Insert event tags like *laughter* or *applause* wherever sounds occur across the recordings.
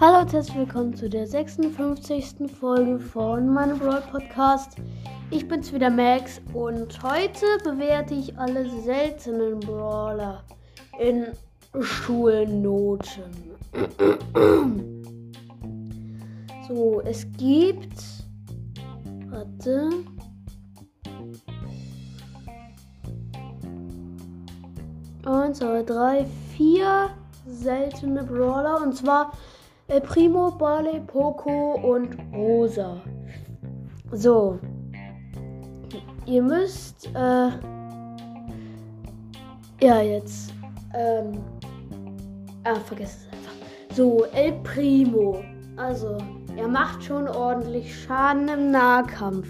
Hallo und herzlich willkommen zu der 56. Folge von meinem Brawl Podcast. Ich bin's wieder Max und heute bewerte ich alle seltenen Brawler in Schulnoten. *clears throat* so, es gibt. Warte. Eins, zwei, drei, vier seltene Brawler und zwar El Primo, Barley, Poco und Rosa. So. Ihr müsst, äh, ja, jetzt, ähm, ah, vergesst es einfach. So, El Primo. Also, er macht schon ordentlich Schaden im Nahkampf.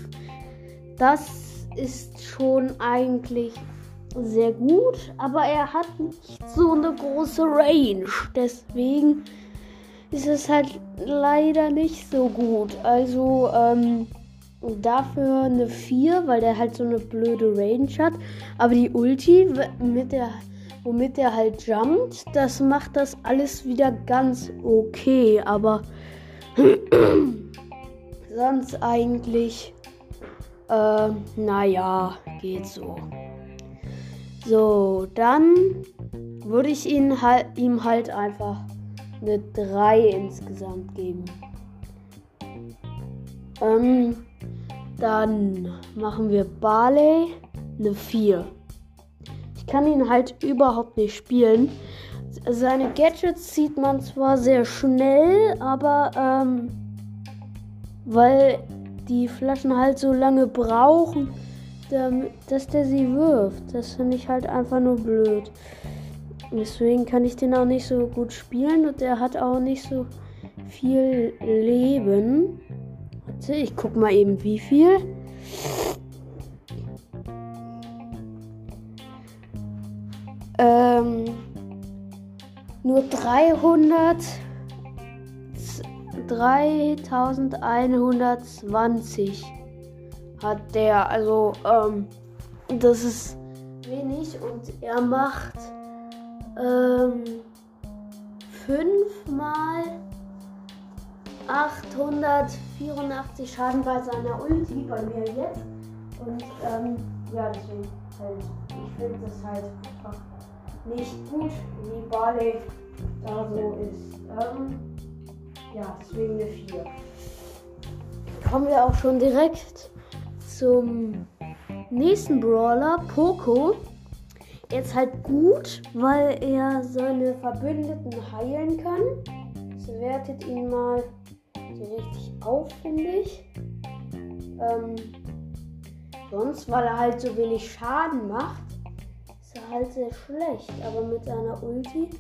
Das ist schon eigentlich sehr gut, aber er hat nicht so eine große Range. Deswegen ist es halt leider nicht so gut. Also ähm, dafür eine 4, weil der halt so eine blöde Range hat. Aber die Ulti, mit der, womit der halt jumpt, das macht das alles wieder ganz okay. Aber *clears throat* sonst eigentlich, äh, naja, geht so. So, dann würde ich ihn halt, ihm halt einfach eine 3 insgesamt geben. Ähm, dann machen wir Barley eine 4. Ich kann ihn halt überhaupt nicht spielen. Seine Gadgets sieht man zwar sehr schnell, aber ähm, weil die Flaschen halt so lange brauchen, dass der sie wirft. Das finde ich halt einfach nur blöd. Deswegen kann ich den auch nicht so gut spielen und der hat auch nicht so viel Leben. Warte, ich guck mal eben wie viel. Ähm, nur 300 3120 hat der. Also, ähm, das ist wenig und er macht ähm, 5 mal 884 Schaden bei seiner Ulti bei mir jetzt. Und ähm, ja, deswegen halt, ich finde das halt einfach nicht gut, wie Barley da so ist. Ähm, ja, deswegen eine 4. Kommen wir auch schon direkt zum nächsten Brawler, Poco. Jetzt halt gut, weil er seine Verbündeten heilen kann. Das wertet ihn mal so richtig auf, finde ich. Ähm, sonst, weil er halt so wenig Schaden macht, ist er halt sehr schlecht. Aber mit seiner Ulti,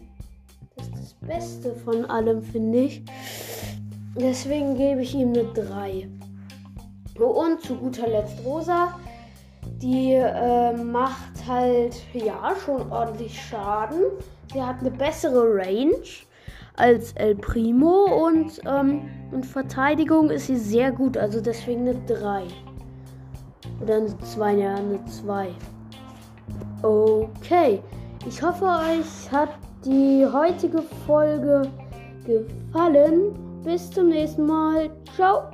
das ist das Beste von allem, finde ich. Deswegen gebe ich ihm eine 3. Und zu guter Letzt Rosa. Die äh, macht halt ja schon ordentlich Schaden. Sie hat eine bessere Range als El Primo und ähm, in Verteidigung ist sie sehr gut. Also deswegen eine 3. Oder eine 2, ja, eine 2. Okay. Ich hoffe, euch hat die heutige Folge gefallen. Bis zum nächsten Mal. Ciao.